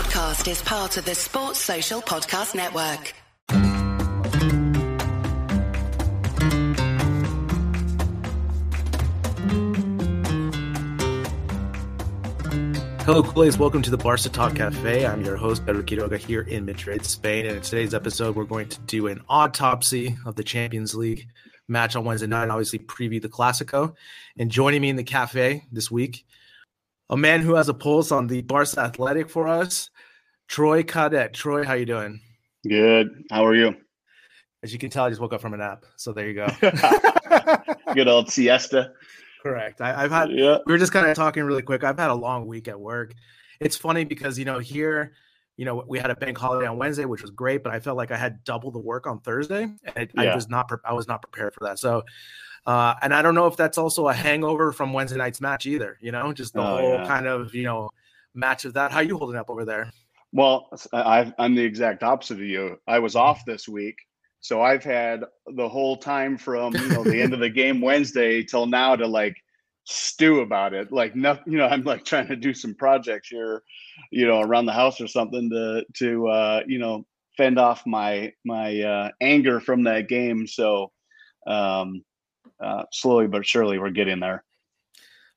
podcast is part of the Sports Social Podcast Network. Hello, Coolies. Welcome to the Barca Talk Cafe. I'm your host, Pedro Quiroga, here in Madrid, Spain. And in today's episode, we're going to do an autopsy of the Champions League match on Wednesday night and obviously preview the Clasico. And joining me in the cafe this week, a man who has a pulse on the Barca Athletic for us, Troy Cadotte. Troy, how you doing? Good. How are you? As you can tell, I just woke up from a nap. So there you go. Good old siesta. Correct. I, have had. Yeah. We were just kind of talking really quick. I've had a long week at work. It's funny because you know here, you know, we had a bank holiday on Wednesday, which was great, but I felt like I had double the work on Thursday, and yeah. I was not. I was not prepared for that. So, uh, and I don't know if that's also a hangover from Wednesday night's match either. You know, just the oh, whole yeah. kind of you know match of that. How you holding up over there? Well, I, I'm the exact opposite of you. I was off this week, so I've had the whole time from you know the end of the game Wednesday till now to like stew about it. Like nothing, you know, I'm like trying to do some projects here, you know, around the house or something to to uh, you know fend off my my uh, anger from that game. So um, uh, slowly but surely, we're getting there.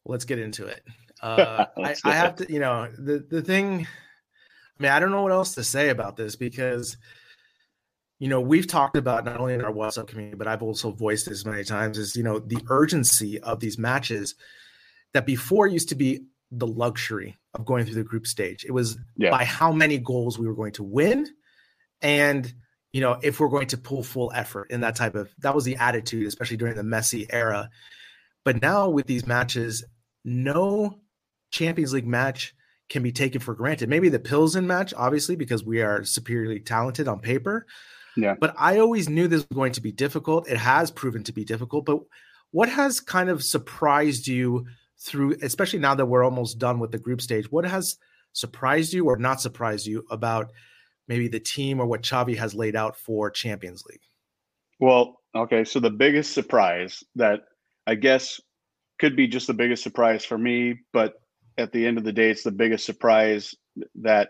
Let's get into it. Uh, I, I have to, you know, the the thing. I mean, I don't know what else to say about this because you know, we've talked about not only in our WhatsApp community, but I've also voiced this many times is, you know, the urgency of these matches that before used to be the luxury of going through the group stage. It was yeah. by how many goals we were going to win and you know if we're going to pull full effort in that type of that was the attitude especially during the Messi era. But now with these matches no Champions League match can be taken for granted. Maybe the Pilsen match obviously because we are superiorly talented on paper, yeah. But I always knew this was going to be difficult. It has proven to be difficult. But what has kind of surprised you through, especially now that we're almost done with the group stage? What has surprised you or not surprised you about maybe the team or what Xavi has laid out for Champions League? Well, okay. So the biggest surprise that I guess could be just the biggest surprise for me, but at the end of the day, it's the biggest surprise that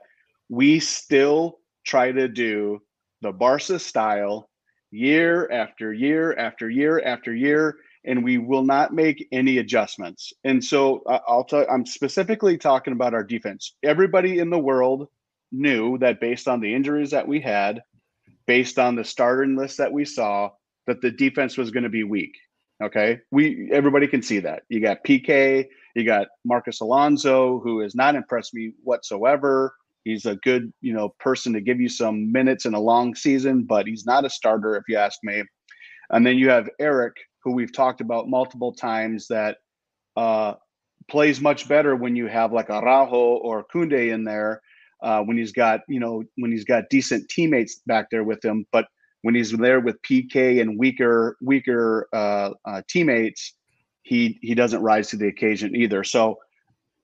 we still try to do the Barca style year after year after year after year, and we will not make any adjustments. And so I'll tell I'm specifically talking about our defense. Everybody in the world knew that based on the injuries that we had, based on the starting list that we saw, that the defense was going to be weak. Okay. We everybody can see that. You got Piqué, you got Marcos Alonso, who has not impressed me whatsoever. He's a good, you know, person to give you some minutes in a long season, but he's not a starter if you ask me. And then you have Eric, who we've talked about multiple times, that uh, plays much better when you have like Araujo or Koundé in there. Uh, when he's got, you know, when he's got decent teammates back there with him, but when he's there with Piqué and weaker, weaker uh, uh, teammates, he he doesn't rise to the occasion either. So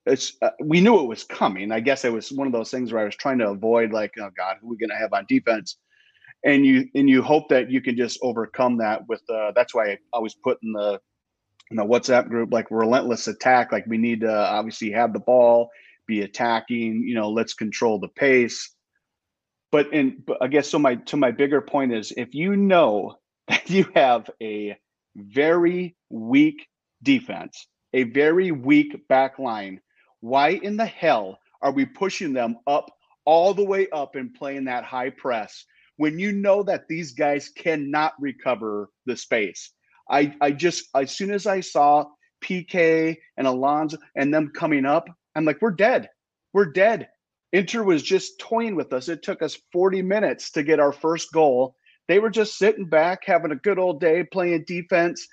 it's uh, we knew it was coming. I guess it was one of those things where I was trying to avoid like, oh God, who are we going to have on defense? And you and you hope that you can just overcome that with. Uh, that's why I always put in the in the WhatsApp group like relentless attack. Like we need to obviously have the ball, be attacking. You know, let's control the pace. But and I guess so. My to my bigger point is if you know that you have a very weak defense, a very weak back line why in the hell are we pushing them up all the way up and playing that high press when you know that these guys cannot recover the space? I, I just, as soon as I saw Piqué and Alonso and them coming up, I'm like, we're dead. We're dead. Inter was just toying with us. It took us 40 minutes to get our first goal. They were just sitting back, having a good old day, playing defense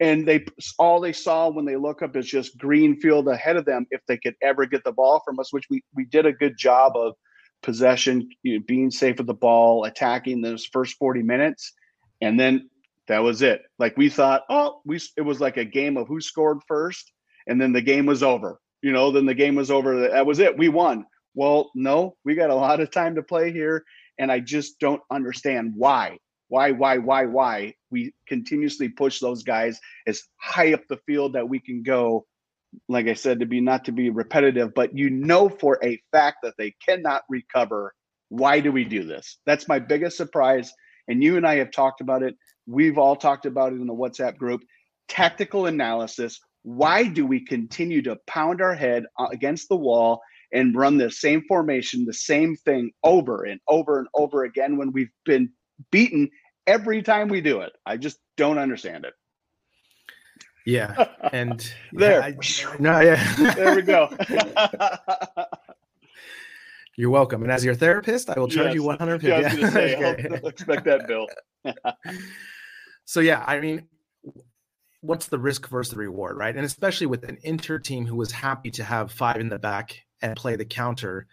and they all they saw when they look up is just green field ahead of them if they could ever get the ball from us which we we did a good job of possession you know, being safe with the ball attacking those first 40 minutes and then that was it like we thought oh we it was like a game of who scored first and then the game was over you know then the game was over that was it we won well no we got a lot of time to play here and i just don't understand why why, why, why, why we continuously push those guys as high up the field that we can go like I said, to be not to be repetitive, but you know for a fact that they cannot recover. Why do we do this? That's my biggest surprise. And you and I have talked about it. We've all talked about it in the WhatsApp group. Tactical analysis. Why do we continue to pound our head uh, against the wall and run the same formation, the same thing over and over and over again when we've been beaten every time we do it? I just don't understand it. Yeah, and there, I, no, yeah, there we go. You're welcome. And as your therapist, I will charge Yes. you 150. Yeah, I was say, Okay. Expect that bill. So yeah, I mean, what's the risk versus the reward, right? And especially with an Inter team who was happy to have five in the back and play the counter,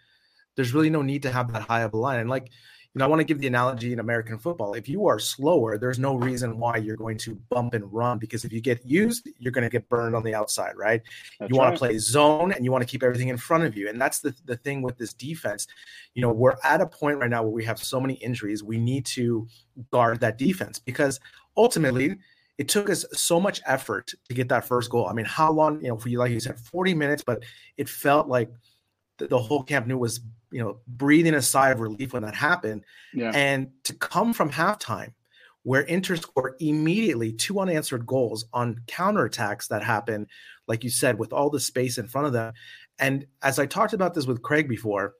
there's really no need to have that high of a line. And like, you know, I want to give the analogy in American football. If you are slower, there's no reason why you're going to bump and run because if you get used, you're going to get burned on the outside, right? That's you want right. to play zone and you want to keep everything in front of you. And that's the, the thing with this defense. You know, we're at a point right now where we have so many injuries. We need to guard that defense because ultimately it took us so much effort to get that first goal. I mean, how long, you know, for you, like you said, 40 minutes, but it felt like the, the whole Camp Nou was, you know, breathing a sigh of relief when that happened. Yeah. And to come from halftime where Inter score immediately two unanswered goals on counterattacks that happen, like you said, with all the space in front of them. And as I talked about this with Craig before,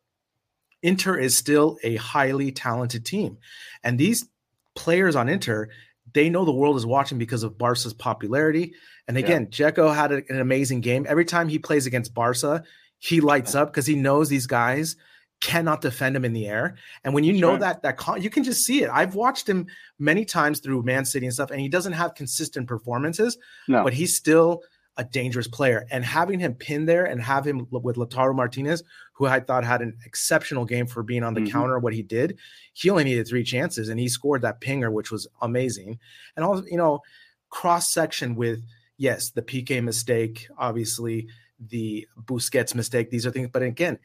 Inter is still a highly talented team. And these players on Inter, they know the world is watching because of Barca's popularity. And again, Dzeko had an amazing game. Every time he plays against Barca, he lights up because he knows these guys cannot defend him in the air. And when you That's know right. that, that con- you can just see it. I've watched him many times through Man City and stuff, and he doesn't have consistent performances, No. but he's still a dangerous player. And having him pinned there and have him with Lautaro Martinez, who I thought had an exceptional game for being on the Mhm. counter, what he did, he only needed three chances and he scored that pinger, which was amazing. And also, you know, cross section with yes, the Piqué mistake, obviously the Busquets mistake. These are things, but again,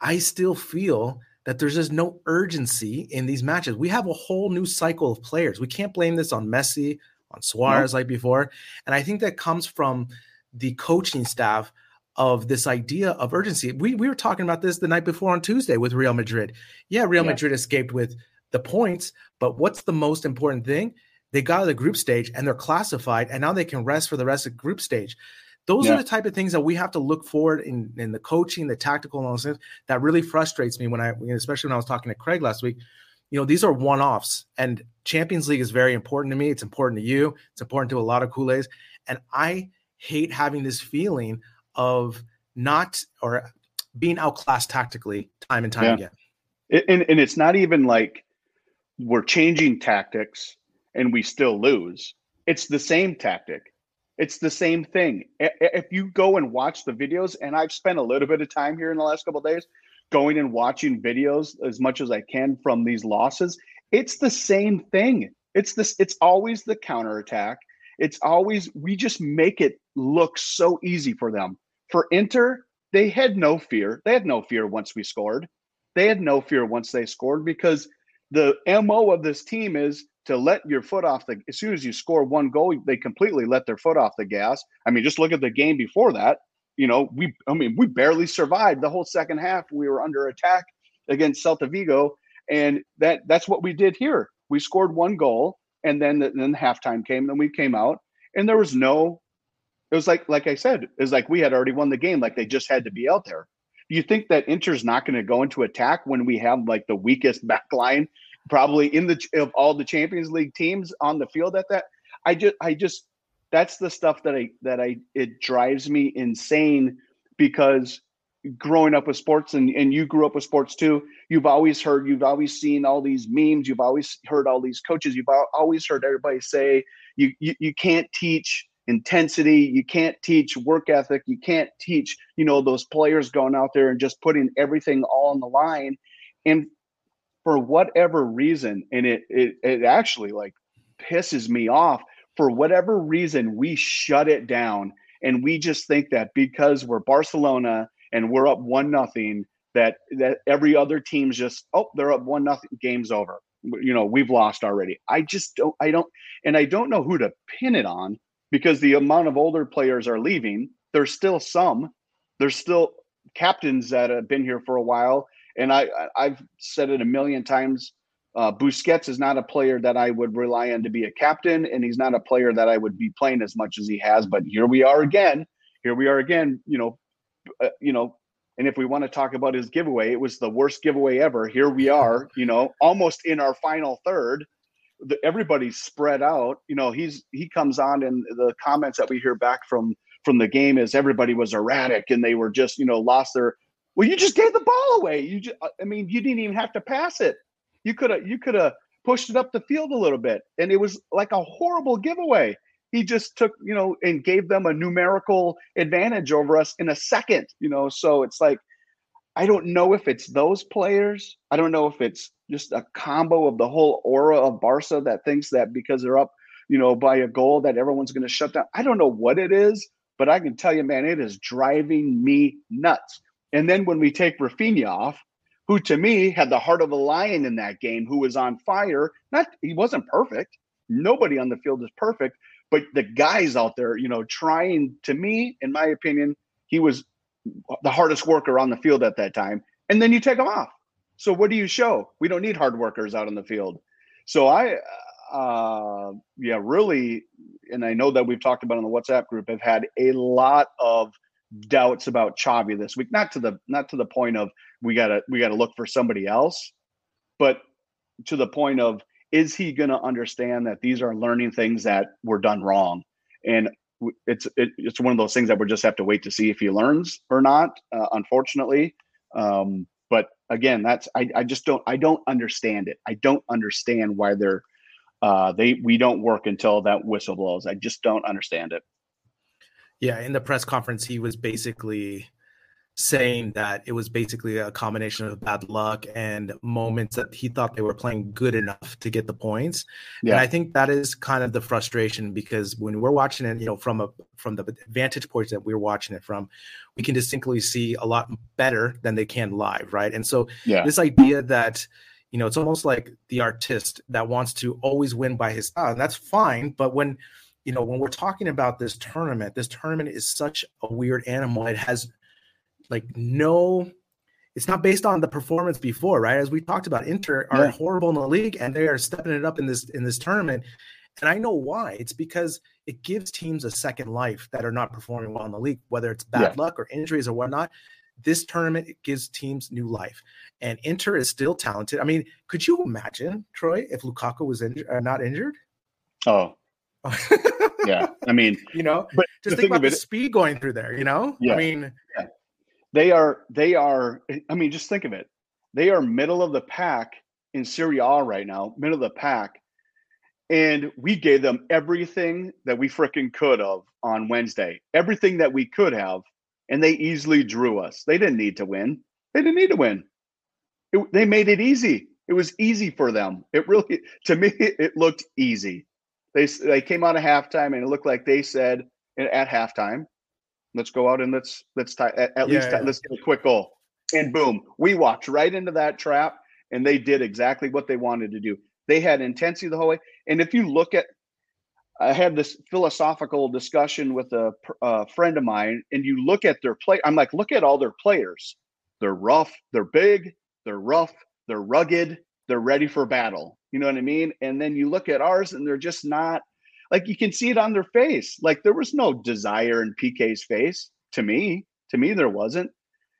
I still feel that there's just no urgency in these matches. We have a whole new cycle of players. We can't blame this on Messi, on Suarez like before. And I think that comes from the coaching staff of this idea of urgency. We we were talking about this the night before on Tuesday with Real Madrid. Yeah, Real Yeah. Madrid escaped with the points, but what's the most important thing? They got to the group stage and they're classified, and now they can rest for the rest of the group stage. Those Yeah. are the type of things that we have to look forward in in the coaching, the tactical analysis. That really frustrates me when I, especially when I was talking to Craig last week. You know, these are one offs, and Champions League is very important to me. It's important to you. It's important to a lot of Kool-Aids, and I hate having this feeling of not or being outclassed tactically time and time Yeah. again. It- and, and it's not even like we're changing tactics and we still lose. It's the same tactic. It's the same thing. If you go and watch the videos, and I've spent a little bit of time here in the last couple of days going and watching videos as much as I can from these losses, it's the same thing. It's this. It's always the counterattack. It's always we just make it look so easy for them. For Inter, they had no fear. They had no fear once we scored. They had no fear once they scored because the mo of this team is to let your foot off the as soon as you score one goal they completely let their foot off the gas. I mean just look at the game before that. You know we i mean we barely survived the whole second half. We were under attack against celta vigo and that that's what we did here. We scored one goal and then then halftime came then we came out and there was no it was like like i said it was like we had already won the game like they just had to be out there you think that Inter's not going to go into attack when we have like the weakest back line probably in the of all the Champions League teams on the field at that? I just I just that's the stuff that I that I it drives me insane because growing up with sports and, and you grew up with sports too, you've always heard, you've always seen all these memes, you've always heard all these coaches, you've always heard everybody say you you, you can't teach intensity. You can't teach work ethic. You can't teach you know those players going out there and just putting everything all on the line. And for whatever reason and it it, it actually like pisses me off for whatever reason we shut it down. And we just think that because we're barcelona and we're up one nothing that that every other team's just oh they're up one nothing game's over. You know we've lost already. I just don't i don't and i don't know who to pin it on because the amount of older players are leaving there's still some. There's still captains that have been here for a while, and I I've said it a million times. Uh, Busquets is not a player that I would rely on to be a captain, and he's not a player that I would be playing as much as he has. But here we are again. Here we are again. You know, uh, you know. And if we want to talk about his giveaway, it was the worst giveaway ever. Here we are, you know, almost in our final third. The, everybody's spread out. You know, he's he comes on, and the comments that we hear back from from the game is everybody was erratic and they were just you know lost their. Well, you just gave the ball away. You just, I mean, you didn't even have to pass it. You could have you could have pushed it up the field a little bit, and it was like a horrible giveaway. He just took you know and gave them a numerical advantage over us in a second. You know, so it's like I don't know if it's those players. I don't know if it's just a combo of the whole aura of Barca that thinks that because they're up, you know, by a goal that everyone's going to shut down. I don't know what it is, but I can tell you, man, it is driving me nuts. And then when we take Raphinha off, who to me had the heart of a lion in that game, who was on fire. Not he wasn't perfect. Nobody on the field is perfect, but the guys out there, you know, trying to me, in my opinion, he was the hardest worker on the field at that time. And then you take them off. So what do you show? We don't need hard workers out on the field. So I, uh, yeah, really, and I know that we've talked about in the WhatsApp group, have had a lot of doubts about Xavi this week. Not to the not to the point of we gotta we gotta look for somebody else, but to the point of is he to understand that these are learning things that were done wrong, and it's it, it's one of those things that we just have to wait to see if he learns or not. Uh, unfortunately, um, but again, that's I, I just don't I don't understand it. I don't understand why they're uh, they we don't work until that whistle blows. I just don't understand it. Yeah, in the press conference, he was basically saying that it was basically a combination of bad luck and moments that he thought they were playing good enough to get the points. Yeah. And I think that is kind of the frustration because when we're watching it, you know, from a from the vantage point that we're watching it from, we can distinctly see a lot better than they can live, right? And so yeah. this idea that you know, it's almost like the artist that wants to always win by his style, and that's fine. But when you know, when we're talking about this tournament, this tournament is such a weird animal. It has like no it's not based on the performance before, right? As we talked about, Inter are yeah. horrible in the league and they are stepping it up in this in this tournament. And I know why. It's because it gives teams a second life that are not performing well in the league, whether it's bad yeah. luck or injuries or whatnot. This tournament it gives teams new life, and Inter is still talented. I mean, could you imagine Troy if Lukaku was injured, uh, not injured? Oh, yeah. I mean, you know, but just think about the it, speed going through there. You know, yeah. I mean, yeah. They are they are I mean just think of it. They are middle of the pack in Serie A right now, middle of the pack. And we gave them everything that we freaking could have on Wednesday. Everything that we could have and they easily drew us. They didn't need to win. They didn't need to win. It, they made it easy. It was easy for them. It really, to me, it looked easy. They they came out of halftime and it looked like they said at halftime, Let's go out and let's let's tie at, at yeah, least yeah. let's get a quick goal. And boom, we walked right into that trap, and they did exactly what they wanted to do. They had intensity the whole way. And if you look at, I had this philosophical discussion with a, a friend of mine, and you look at their play. I'm like, look at all their players. They're rough. They're big. They're rough. They're rugged. They're ready for battle. You know what I mean? And then you look at ours, and they're just not like you can see it on their face. Like there was no desire in Piqué's face to me. To me, there wasn't.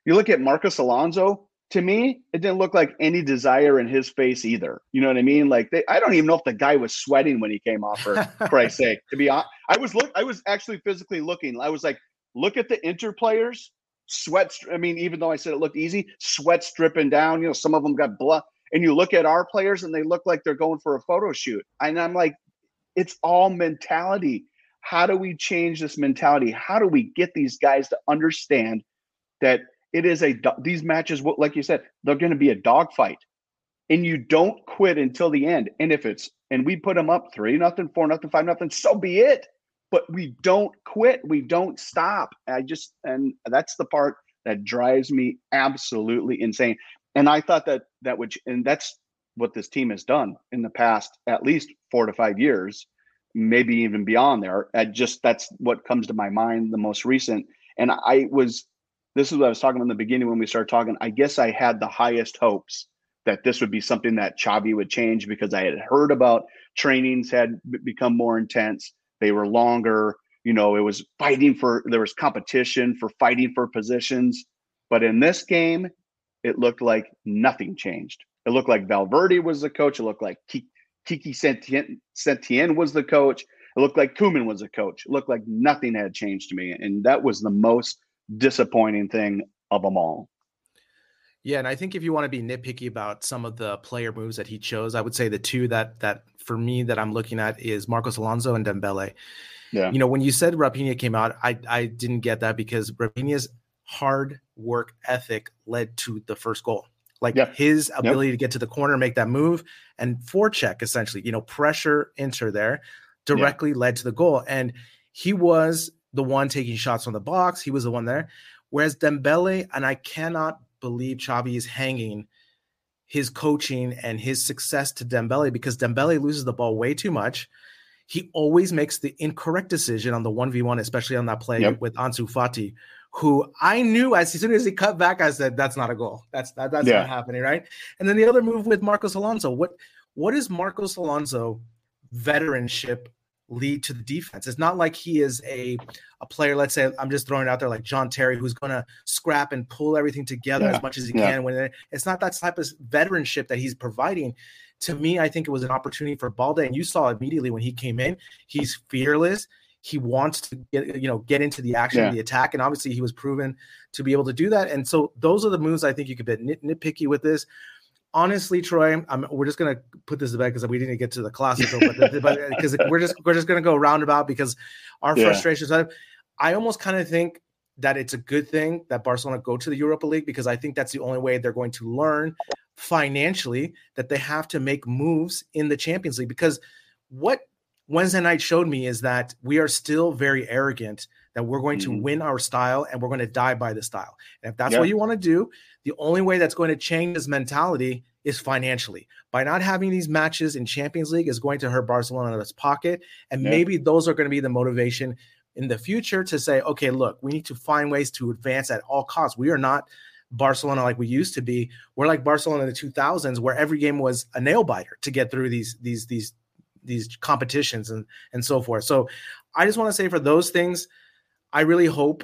You look at Marcos Alonso. To me, it didn't look like any desire in his face either. You know what I mean? Like they, I don't even know if the guy was sweating when he came off. For Christ's sake, to be honest, I was look. I was actually physically looking. I was like, look at the interplayers. Sweat. I mean, even though I said it looked easy, sweat stripping down. You know, some of them got blood. And you look at our players, and they look like they're going for a photo shoot. And I'm like, it's all mentality. How do we change this mentality? How do we get these guys to understand that it is a these matches like you said they're going to be a dogfight. And you don't quit until the end. And if it's and we put them up three nothing four nothing five nothing so be it. But we don't quit. We don't stop. I just and that's the part that drives me absolutely insane. And i thought that that would and that's what this team has done in the past at least four to five years, maybe even beyond there. I just that's what comes to my mind the most recent. And I was, this is what I was talking about in the beginning when we started talking. I guess I had the highest hopes that this would be something that Xavi would change because I had heard about trainings had become more intense. They were longer. You know, it was fighting for, there was competition for fighting for positions. But in this game, it looked like nothing changed. It looked like Valverde was the coach. It looked like Quique Setién was the coach. It looked like Koeman was the coach. It looked like nothing had changed to me. And that was the most disappointing thing of them all. Yeah, and I think if you want to be nitpicky about some of the player moves that he chose, I would say the two that that for me that I'm looking at is Marcos Alonso and Dembele. Yeah. You know, when you said Raphinha came out, I I didn't get that because Raphinha's hard work ethic led to the first goal. Like yep. his ability yep. to get to the corner, make that move, and forecheck essentially, you know, pressure Inter there directly yep. led to the goal. And he was the one taking shots on the box. He was the one there. Whereas Dembele, and I cannot believe Xavi is hanging his coaching and his success to Dembele because Dembele loses the ball way too much. He always makes the incorrect decision on the 1v1, especially on that play with Ansu Fati, who I knew as soon as he cut back, I said, that's not a goal. That's that, that's yeah. not happening, right? And then the other move with Marcos Alonso. What what is Marcos Alonso veteranship lead to the defense. It's not like he is a a player. Let's say I'm just throwing it out there like John Terry, who's going to scrap and pull everything together yeah. as much as he yeah. can. When it's not that type of veteranship that he's providing. To me, I think it was an opportunity for Balde, and you saw immediately when he came in. He's fearless. He wants to get you know get into the action, yeah. the attack, and obviously he was proven to be able to do that. And so those are the moves I think you could be nit- nitpicky with this honestly, Troy, I'm, we're just gonna put this to bed because we didn't get to the classical, but because uh, we're just we're just gonna go roundabout because our yeah. frustrations. I almost kind of think that it's a good thing that Barcelona go to the Europa League because I think that's the only way they're going to learn financially that they have to make moves in the Champions League because what Wednesday night showed me is that we are still very arrogant that we're going mm-hmm. to win our style and we're going to die by the style. And if that's yep. what you want to do, the only way that's going to change this mentality is financially. By not having these matches in Champions League is going to hurt Barcelona in its pocket. And yep. maybe those are going to be the motivation in the future to say, okay, look, we need to find ways to advance at all costs. We are not Barcelona like we used to be. We're like Barcelona in the 2000s, where every game was a nail biter to get through these these these these competitions and and so forth. So I just want to say for those things, I really hope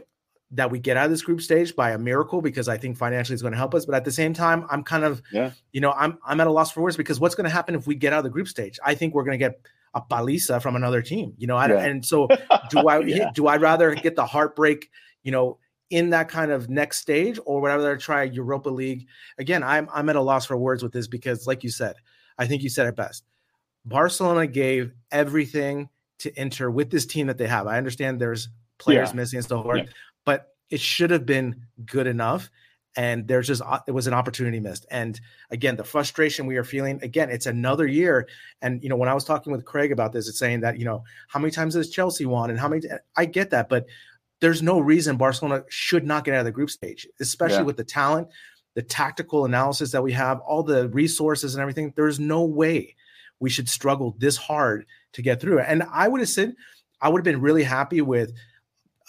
that we get out of this group stage by a miracle because I think financially it's going to help us. But at the same time, I'm kind of, yeah. you know, I'm I'm at a loss for words because what's going to happen if we get out of the group stage? I think we're going to get a paliza from another team, you know. I, yeah. And so, do I yeah. do I rather get the heartbreak, you know, in that kind of next stage, or would I rather try Europa League again? I'm I'm at a loss for words with this because, like you said, I think you said it best. Barcelona gave everything to Inter with this team that they have. I understand there's players yeah. missing and so forth, yeah. but it should have been good enough. And there's just uh, it was an opportunity missed. And again, the frustration we are feeling. Again, it's another year. And you know, when I was talking with Craig about this, it's saying that you know how many times has Chelsea won and how many. I get that, but there's no reason Barcelona should not get out of the group stage, especially yeah. with the talent, the tactical analysis that we have, all the resources and everything. There's no way we should struggle this hard to get through. And I would have said, I would have been really happy with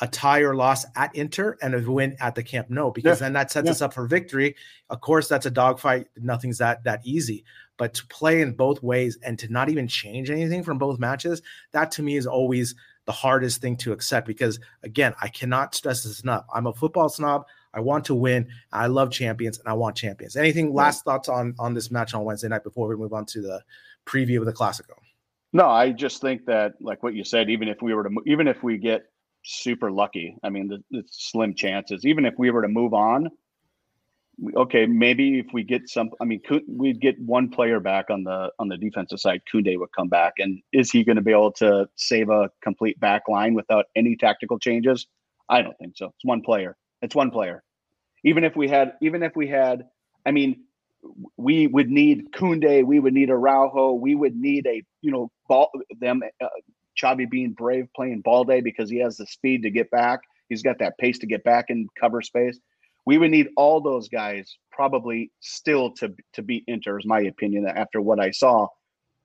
a tie or loss at Inter and a win at the Camp Nou, because yeah. then that sets yeah. us up for victory. Of course, that's a dogfight. Nothing's that that easy. But to play in both ways and to not even change anything from both matches, that to me is always the hardest thing to accept. Because again, I cannot stress this enough. I'm a football snob. I want to win. I love champions, and I want champions. Anything last thoughts on on this match on Wednesday night before we move on to the preview of the Classico? No, I just think that, like what you said, even if we were to, even if we get super lucky, I mean, the, the slim chances. Even if we were to move on, okay, maybe if we get some, I mean, we'd get one player back on the on the defensive side. Koundé would come back, and is he going to be able to save a complete back line without any tactical changes? I don't think so. It's one player. It's one player. Even if we had, even if we had, I mean, we would need Koundé, we would need Araujo, we would need a you know ball them uh, being brave playing Balde because he has the speed to get back. He's got that pace to get back and cover space. We would need all those guys probably still to to beat Inter, is my opinion after what I saw,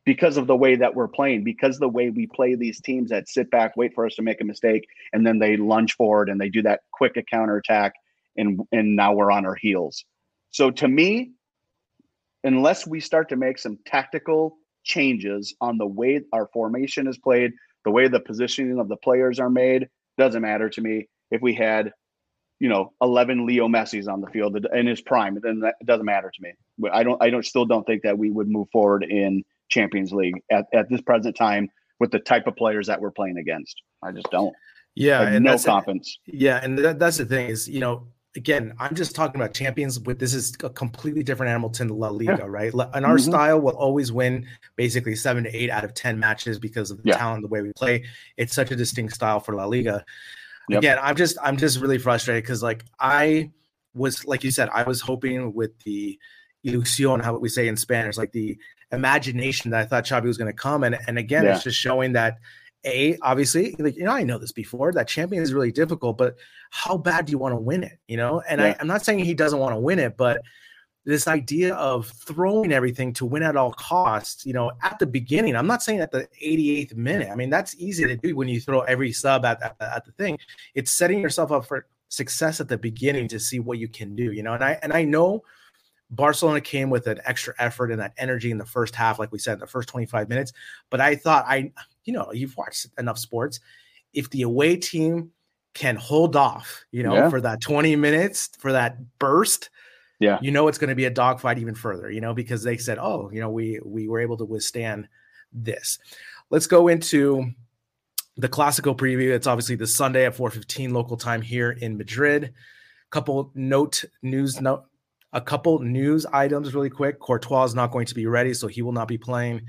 because of the way that we're playing, because the way we play these teams that sit back, wait for us to make a mistake, and then they lunge forward and they do that quick counter attack, and and now we're on our heels. So to me, unless we start to make some tactical changes on the way our formation is played, the way the positioning of the players are made, doesn't matter to me. If we had, you know, 11 Leo Messi's on the field in his prime, then that doesn't matter to me. I don't, I don't, still don't think that we would move forward in Champions League at, at this present time with the type of players that we're playing against. I just don't. Yeah, and no confidence. yeah, and that, that's the thing is, you know, again, I'm just talking about champions. With this is a completely different animal to La Liga, yeah. right? And our mm-hmm. style will always win basically seven to eight out of ten matches because of the yeah. talent, the way we play. It's such a distinct style for La Liga. Yep. Again, I'm just I'm just really frustrated because like I was like you said, I was hoping with the ilusión, how we say in Spanish, like the imagination that I thought Xavi was going to come, and and again, yeah. it's just showing that a obviously like you know i know this before that champion is really difficult but how bad do you want to win it you know? And yeah. I, i'm not saying he doesn't want to win it but this idea of throwing everything to win at all costs you know at the beginning i'm not saying at the 88th minute i mean that's easy to do when you throw every sub at, at, at the thing. It's setting yourself up for success at the beginning to see what you can do you know? And i and i know Barcelona came with an extra effort and that energy in the first half, like we said, in the first 25 minutes. But I thought I you know, you've watched enough sports. If the away team can hold off, you know, yeah. for that 20 minutes, for that burst, yeah, you know it's going to be a dogfight even further, you know, because they said, oh, you know, we we were able to withstand this. Let's go into the classical preview. It's obviously the Sunday at 4:15 local time here in Madrid. Couple note news note a couple news items really quick. Courtois is not going to be ready, so he will not be playing.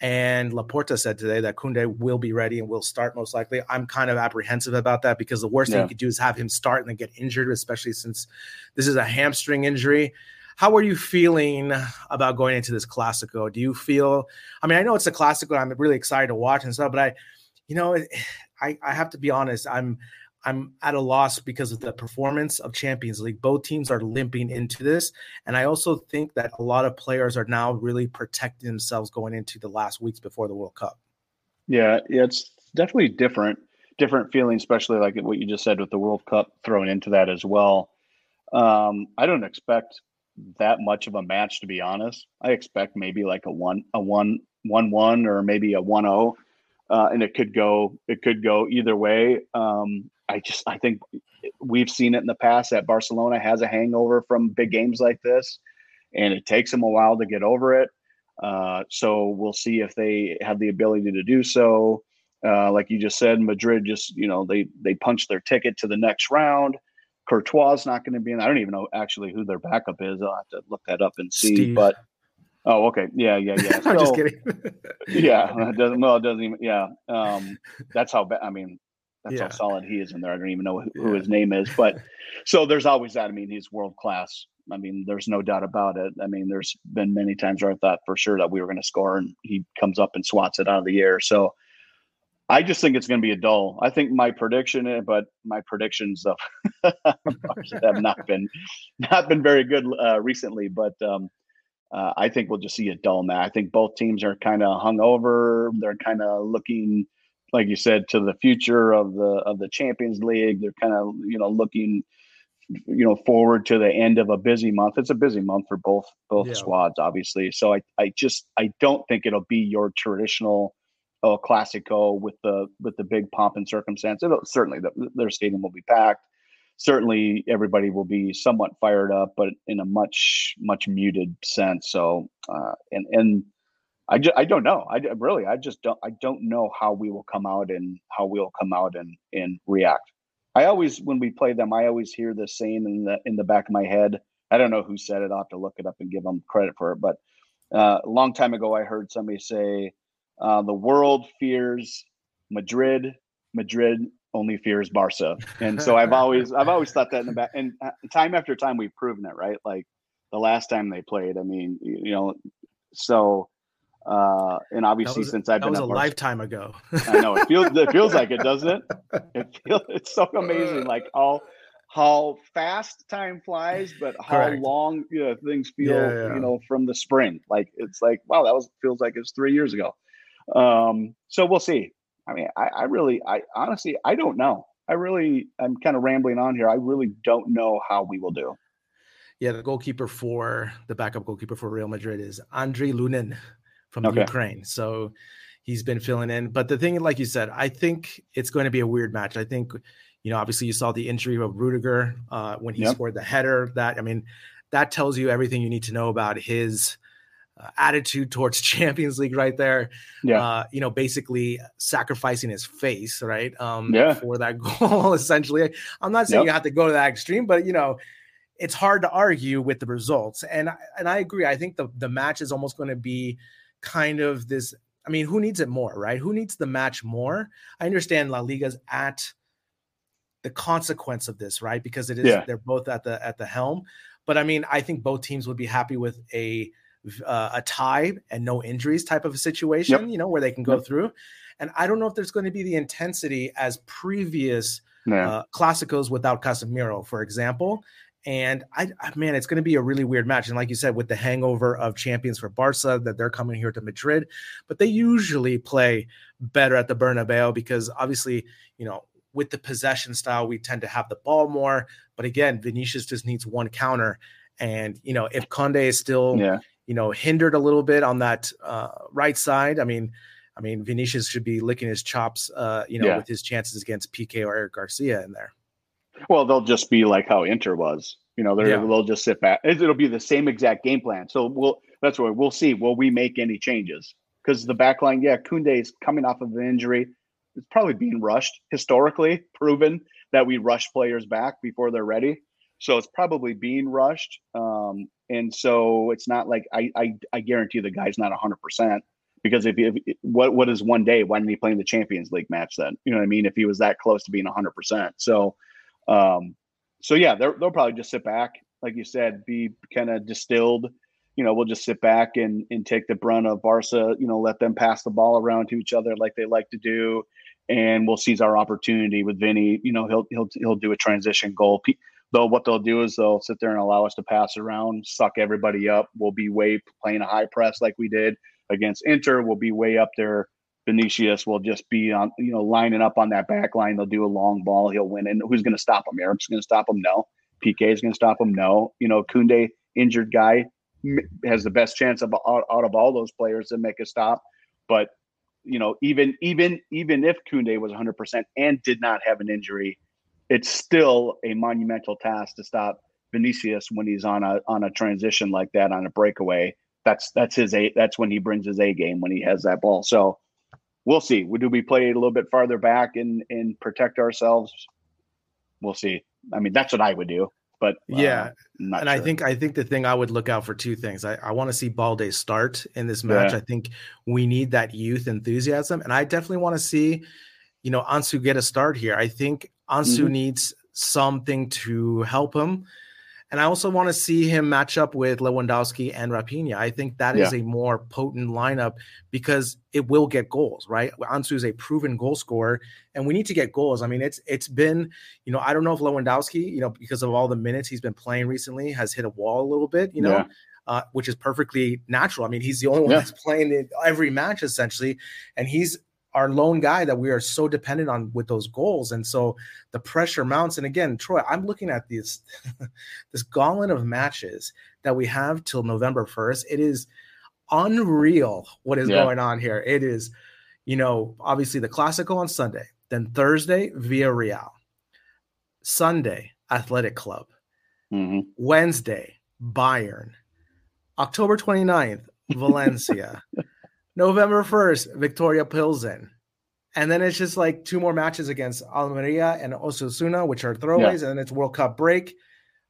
And Laporta said today that Koundé will be ready and will start most likely. I'm kind of apprehensive about that because the worst yeah. thing you could do is have him start and then get injured, especially since this is a hamstring injury. How are you feeling about going into this Classico? Do you feel? I mean, I know it's a Classico. I'm really excited to watch and stuff, but I, you know, I I have to be honest. I'm I'm at a loss because of the performance of Champions League. Both teams are limping into this. And I also think that a lot of players are now really protecting themselves going into the last weeks before the World Cup. Yeah, it's definitely different, different feeling, especially like what you just said with the World Cup thrown into that as well. Um, I don't expect that much of a match to be honest. I expect maybe like a one, a one, one, one, or maybe a one zero. Uh, and it could go it could go either way. Um, I just I think we've seen it in the past that Barcelona has a hangover from big games like this, and it takes them a while to get over it. Uh, so we'll see if they have the ability to do so. Uh, like you just said, Madrid just you know they they punched their ticket to the next round. Courtois is not going to be in. I don't even know actually who their backup is. I'll have to look that up and see. Steve. But oh, okay, yeah, yeah, yeah. So, I'm just kidding. yeah, it doesn't. Well, it doesn't even. Yeah, um, that's how bad. I mean, that's yeah. how solid he is in there. I don't even know who, who his name is, but so there's always that. I mean, he's world class. I mean, there's no doubt about it. I mean, there's been many times where I thought for sure that we were going to score, and he comes up and swats it out of the air. So I just think it's going to be a dull. I think my prediction, eh, but my predictions of have not been not been very good uh, recently. But um, uh, I think we'll just see a dull match. I think both teams are kind of hung over. They're kind of looking like you said, to the future of the of the Champions League. They're kind of you know looking you know forward to the end of a busy month. It's a busy month for both both yeah. squads, obviously. So I I just I don't think it'll be your traditional El Clasico with the with the big pomp and circumstance. It'll, certainly the, their stadium will be packed. Certainly everybody will be somewhat fired up, but in a much much muted sense. So uh, and and I, just, I don't know. I really, I just don't, I don't know how we will come out and how we'll come out and, and react. I always, when we play them, I always hear the saying in the, in the back of my head. I don't know who said it. I'll have to look it up and give them credit for it. But uh, a long time ago, I heard somebody say, uh, the world fears Madrid, Madrid only fears Barca. And so I've always, I've always thought that in the back and uh, time after time, we've proven it, right? Like the last time they played, I mean, you know, so uh, and obviously, was, since I've been was a lifetime ago. I know it feels it feels like it, doesn't it? It feels it's so amazing. Like how how fast time flies, but how Correct. long you know, things feel, Yeah, yeah. you know, from the spring. Like it's like, wow, that was feels like it's three years ago. Um, so we'll see. I mean, I, I really, I honestly, I don't know. I really, I'm kind of rambling on here. I really don't know how we will do. Yeah, the goalkeeper for the backup goalkeeper for Real Madrid is Andriy Lunin from Okay. Ukraine. So he's been filling in. But the thing, like you said, I think it's going to be a weird match. I think, you know, obviously you saw the injury of Rudiger uh, when he Yep. scored the header. That I mean, that tells you everything you need to know about his uh, attitude towards Champions League right there. Yeah. Uh, you know, basically sacrificing his face, right? Um, Yeah. for that goal, essentially. I'm not saying Yep. you have to go to that extreme, but you know, it's hard to argue with the results. And I- and I agree. I think the the match is almost going to be kind of this. I mean, who needs it more, right? Who needs the match more? I understand La Liga's at the consequence of this, right? Because it is Yeah. they're both at the at the helm. But I mean, I think both teams would be happy with a uh, a tie and no injuries type of a situation, you know, where they can go Yep. through. And I don't know if there's going to be the intensity as previous Yeah. uh, Clásicos without Casemiro, for example. And I, I man, it's going to be a really weird match. And like you said, with the hangover of champions for Barca, that they're coming here to Madrid, but they usually play better at the Bernabeu because obviously, you know, with the possession style, we tend to have the ball more. But again, Vinicius just needs one counter. And you know, if Koundé is still, yeah. You know, hindered a little bit on that uh, right side, I mean, I mean, Vinicius should be licking his chops, uh, you know, Yeah. with his chances against Piqué or Eric Garcia in there. Well, they'll just be like how Inter was. You know, they're, Yeah. they'll just sit back. It- It'll be the same exact game plan. So we'll that's what we'll see. Will we make any changes? Because the back line, yeah, Koundé is coming off of an injury. It's probably being rushed. Historically proven that we rush players back before they're ready. So it's probably being rushed. Um, and so it's not like I I, I guarantee the guy's not hundred percent. Because if, if what what is one day? Why didn't he play in the Champions League match then? You know what I mean? If he was that close to being hundred percent, so um, so yeah, they'll probably just sit back, like you said, be kind of distilled. You know, we'll just sit back and and take the brunt of Barca. You know, let them pass the ball around to each other like they like to do, and we'll seize our opportunity with Vinny. You know, he'll he'll he'll do a transition goal. Though what they'll do is they'll sit there and allow us to pass around, suck everybody up. We'll be way playing a high press like we did against Inter. We'll be way up there. Vinicius will just be on, you know, lining up on that back line. They'll do a long ball. He'll win. And who's going to stop him? Eric's going to stop him? No. Piqué is going to stop him? No. You know, Koundé, injured guy, has the best chance of out, out of all those players to make a stop. But you know, even even even if Koundé was 100 percent and did not have an injury, it's still a monumental task to stop Vinicius when he's on a on a transition like that on a breakaway. That's that's his a that's when he brings his A game when he has that ball. So we'll see. Do we play it a little bit farther back and and protect ourselves? We'll see. I mean, that's what I would do. But uh, Yeah, and I think I think the thing I would look out for two things. I, I want to see Balde start in this match. Yeah. I think we need that youth enthusiasm, and I definitely want to see, you know, Ansu get a start here. I think Ansu Mhm. needs something to help him, and I also want to see him match up with Lewandowski and Raphinha. I think that is a more potent lineup because it will get goals. Right, Ansu is a proven goal scorer, and we need to get goals. I mean, it's it's been you know, I don't know if Lewandowski, you know, because of all the minutes he's been playing recently, has hit a wall a little bit, you know, Yeah. uh, which is perfectly natural. I mean, he's the only one Yeah. that's playing in every match essentially, and he's our lone guy that we are so dependent on with those goals, and so the pressure mounts. And again, Troy, I'm looking at this this gauntlet of matches that we have till November first. It is unreal what is Yeah. going on here. It is, you know, obviously the Classical on Sunday, then Thursday, Villarreal, Sunday, Athletic Club. Mhm. Wednesday, Bayern. October 29th, Valencia. November 1st, Viktoria Pilsen. And then it's just like two more matches against Almeria and Osasuna, which are throwaways, and then it's World Cup break.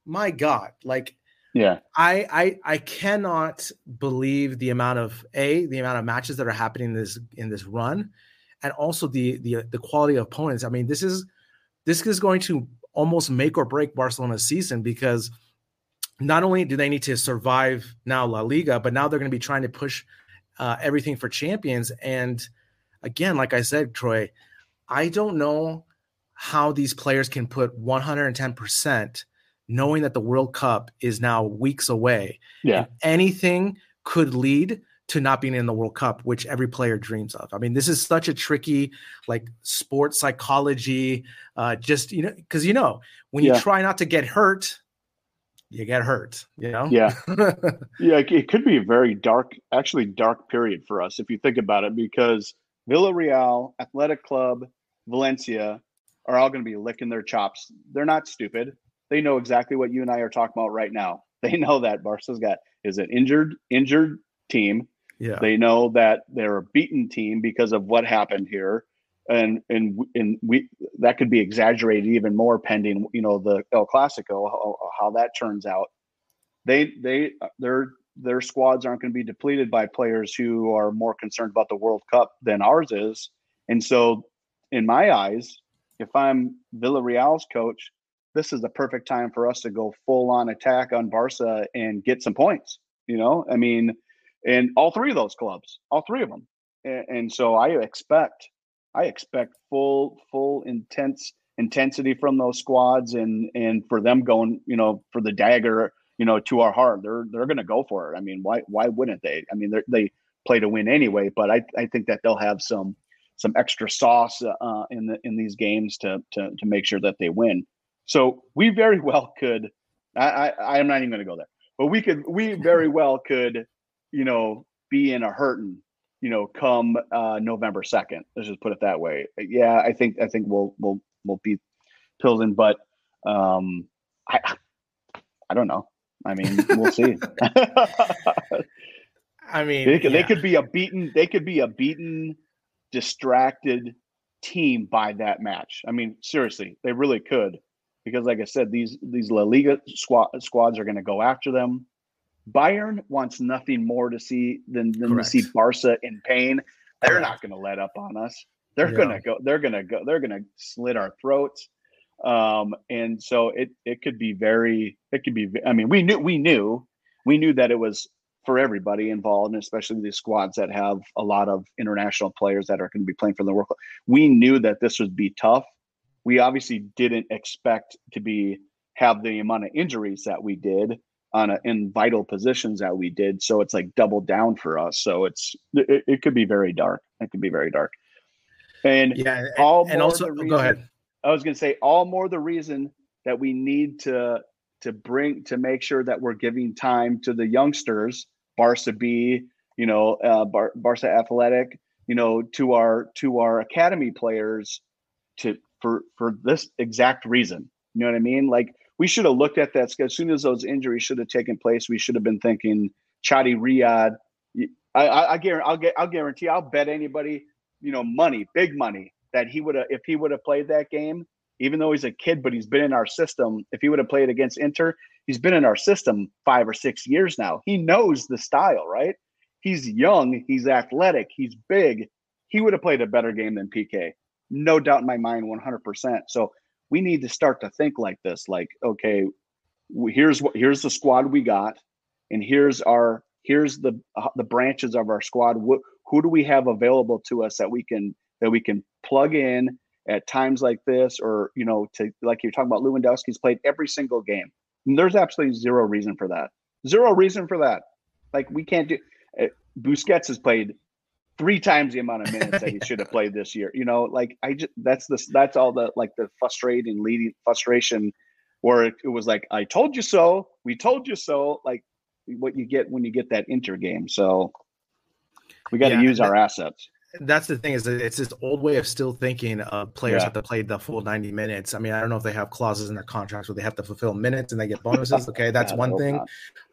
My God, like yeah, I I I cannot believe the amount of a the amount of matches that are happening in this in this run, and also the the the quality of opponents. I mean, this is this is going to almost make or break Barcelona's season because not only do they need to survive now La Liga, but now they're going to be trying to push uh, everything for champions. And again, like I said, Troy, I don't know how these players can put 110% knowing that the World Cup is now weeks away. Yeah. anything could lead to not being in the World Cup, which every player dreams of. I mean, this is such a tricky, like sports psychology. Uh, just you know, because you know, when you try not to get hurt, you get hurt. You know. Yeah. Yeah, it- could be a very dark, actually dark period for us if you think about it, because Villarreal, Athletic Club, Valencia are all going to be licking their chops. They're not stupid. They know exactly what you and I are talking about right now. They know that Barca's got is an injured, injured team. yeah. They know that they're a beaten team because of what happened here, and and and we that could be exaggerated even more pending you know the El Clasico how, how that turns out. They they their their squads aren't going to be depleted by players who are more concerned about the World Cup than ours is, and so in my eyes, if I'm Villarreal's coach, this is the perfect time for us to go full on attack on Barca and get some points. You know, I mean and all three of those clubs, all three of them. And, and so I expect, I expect full, full intense intensity from those squads, and and for them going, you know, for the dagger, you know, to our heart. They're they're going to go for it. I mean, why why wouldn't they? I mean, they play to win anyway, but I I think that they'll have some some extra sauce uh, in the in these games to to to make sure that they win. So we very well could. I I, I am not even going to go there, but we could we very well could you know, be in a hurting, you know, come uh, November second. Let's just put it that way. Yeah, I think I think we'll we'll we'll beat Pilsen, but um, I I don't know. I mean, we'll see. I mean, they could they could be a beaten they could be a beaten, distracted team by that match. I mean, seriously, they really could. Because, like I said, these these La Liga squad, squads are going to go after them. Bayern wants nothing more to see than, than to see Barca in pain. They're not going to let up on us. They're Yeah. going to go. They're going to go. They're going to slit our throats. Um, and so it it could be very. It could be. I mean, we knew we knew we knew that it was for everybody involved, and especially these squads that have a lot of international players that are going to be playing for the World Cup. We knew that this would be tough. We obviously didn't expect to be have the amount of injuries that we did on a, in vital positions that we did. So it's like double down for us. So it's it, it could be very dark. It could be very dark. And yeah, and, all and more also oh, reason- go ahead. I was going to say all more the reason that we need to to bring to make sure that we're giving time to the youngsters, Barca B, you know, uh, Bar- Barca Athletic, you know, to our to our academy players to for for this exact reason. You know what I mean? Like we should have looked at that as soon as those injuries should have taken place. We should have been thinking Chadi Riad. I, I, I guarantee, I'll get, I'll guarantee, I'll bet anybody, you know, money, big money, that he would have, if he would have played that game, even though he's a kid, but he's been in our system. If he would have played against Inter, he's been in our system five or six years now. He knows the style, right? He's young, he's athletic, he's big. He would have played a better game than Piqué, no doubt in my mind, 100%. So we need to start to think like this like okay here's what here's the squad we got and here's our here's the uh, the branches of our squad. Wh- who do we have available to us that we can that we can plug in at times like this? Or you know to like you're talking about Lewandowski's played every single game. And there's absolutely zero reason for that. Zero reason for that. Like we can't do uh, Busquets has played three times the amount of minutes that he should have played this year. You know, like I just that's the that's all the like the frustrating leading frustration where it, it was like I told you so, we told you so, like what you get when you get that inter game. So we got to Yeah, use that- our assets. That's the thing is that it's this old way of still thinking of players Yeah. have to play the full 90 minutes. I mean, I don't know if they have clauses in their contracts where they have to fulfill minutes and they get bonuses. Okay, that's one thing.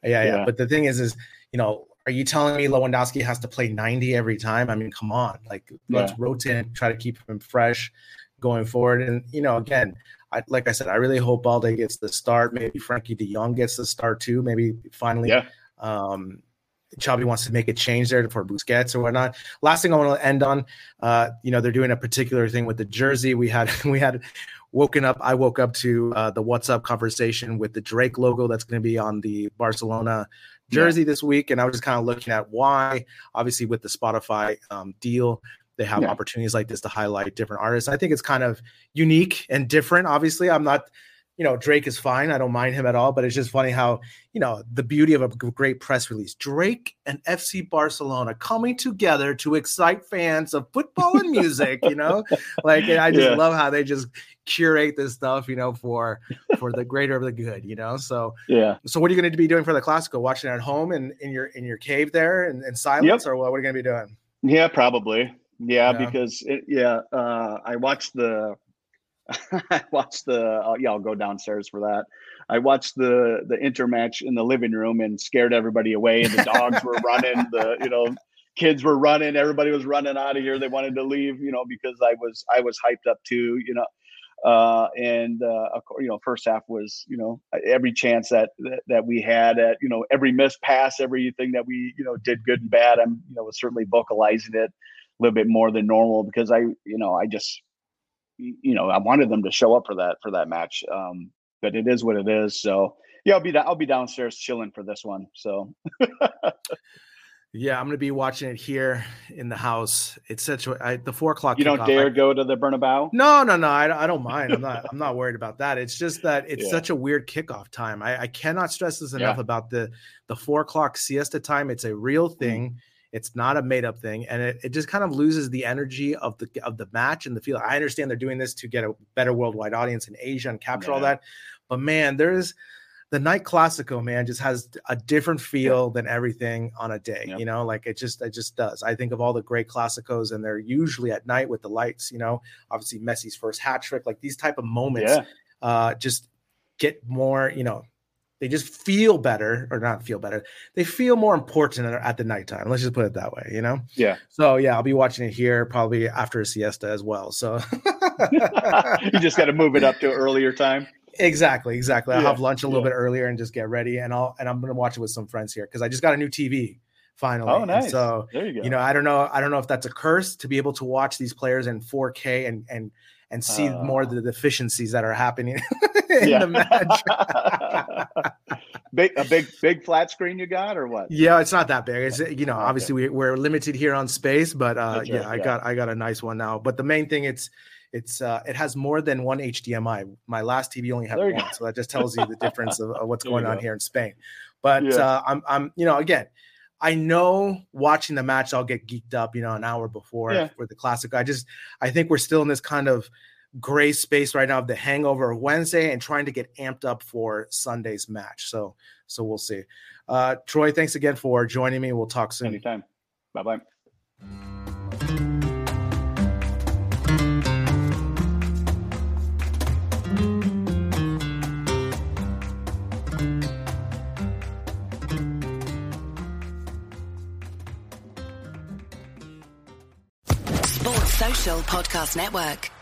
Yeah, Yeah. But the thing is, is you know, are you telling me Lewandowski has to play 90 every time? I mean, come on. Like, let's rotate and try to keep him fresh going forward. And you know, again, I, like I said, I really hope Balde gets the start. Maybe Frenkie De Jong gets the start too. Maybe finally, Yeah. um, wants to make a change there for Busquets or whatnot. Last thing I want to end on, uh, you know, they're doing a particular thing with the jersey. We had we had woken up. I woke up to uh, the WhatsApp conversation with the Drake logo that's going to be on the Barcelona jersey this week, and I was just kind of looking at why. Obviously, with the Spotify um, deal, they have Yeah. opportunities like this to highlight different artists. I think it's kind of unique and different. Obviously, I'm not, you know, Drake is fine. I don't mind him at all, but it's just funny how, you know, the beauty of a great press release. Drake and FC Barcelona coming together to excite fans of football and music, you know? Like I just Yeah. love how they just curate this stuff, you know, for for the greater of the good, you know. So Yeah. so what are you going to be doing for the classical? Watching at home and in your in your cave there in, in silence, or what, what are you going to be doing? Yeah, probably. Yeah, Yeah. because it, yeah, uh, I watched the, I watched the. Uh, yeah, I'll go downstairs for that. I watched the the intermatch in the living room and scared everybody away. And the dogs were running. The you know kids were running. Everybody was running out of here. They wanted to leave. You know because I was I was hyped up too. You know. Uh, and uh, of course, you know, first half was, you know, every chance that, that that we had at, you know, every missed pass, everything that we, you know, did good and bad. I'm, you know, was certainly vocalizing it a little bit more than normal because I, you know, I just, you know, I wanted them to show up for that for that match. Um, but it is what it is. So yeah, I'll be I'll be downstairs chilling for this one. So Yeah, I'm going to be watching it here in the house. It's such a I, the four o'clock. you don't dare I- go to the Bernabeu. No, no, no. I, I don't mind. I'm not. I'm not worried about that. It's just that it's Yeah. such a weird kickoff time. I, I cannot stress this enough Yeah. about the the four o'clock siesta time. It's a real Mm-hmm. It's not a made up thing, and it, it just kind of loses the energy of the of the match and the feel. I understand they're doing this to get a better worldwide audience in Asia and capture all that, but man, there's the night classico man just has a different feel than everything on a day Yeah. you know? Like it just it just does. I think of all the great classicos and they're usually at night with the lights you know? Obviously messi's first hat trick like these type of moments Yeah, uh just get more you know they just feel better or not feel better they feel more important at, the nighttime let's just put it that way you know yeah. so yeah i'll be watching it here probably after a siesta as well so you just got to move it up to earlier time. Exactly, exactly. I'll Yeah, have lunch a little yeah. bit earlier and just get ready, and I'll and I'm gonna watch it with some friends here because I just got a new TV finally. Oh, And nice. so There you go. you know, I don't know, I don't know if that's a curse to be able to watch these players in 4K and and and see more of Uh. the deficiencies that are happening in the match. big a big big flat screen you got or what? yeah, it's not that big. It's you know, Okay. obviously we, we're limited here on space, but uh, That's yeah, right, I got I got a nice one now. But the main thing, it's it's uh, it has more than one HDMI. My last TV only had one, go. so that just tells you the difference of, of what's There going on go. here in Spain. But Yeah. uh, I'm I'm you know again. I know watching the match, I'll get geeked up, you know, an hour before Yeah. for the classic. I just, I think we're still in this kind of gray space right now of the hangover of Wednesday and trying to get amped up for Sunday's match. So, so we'll see. Uh, Troy, thanks again for joining me. We'll talk soon. Anytime. Bye bye. Podcast Network.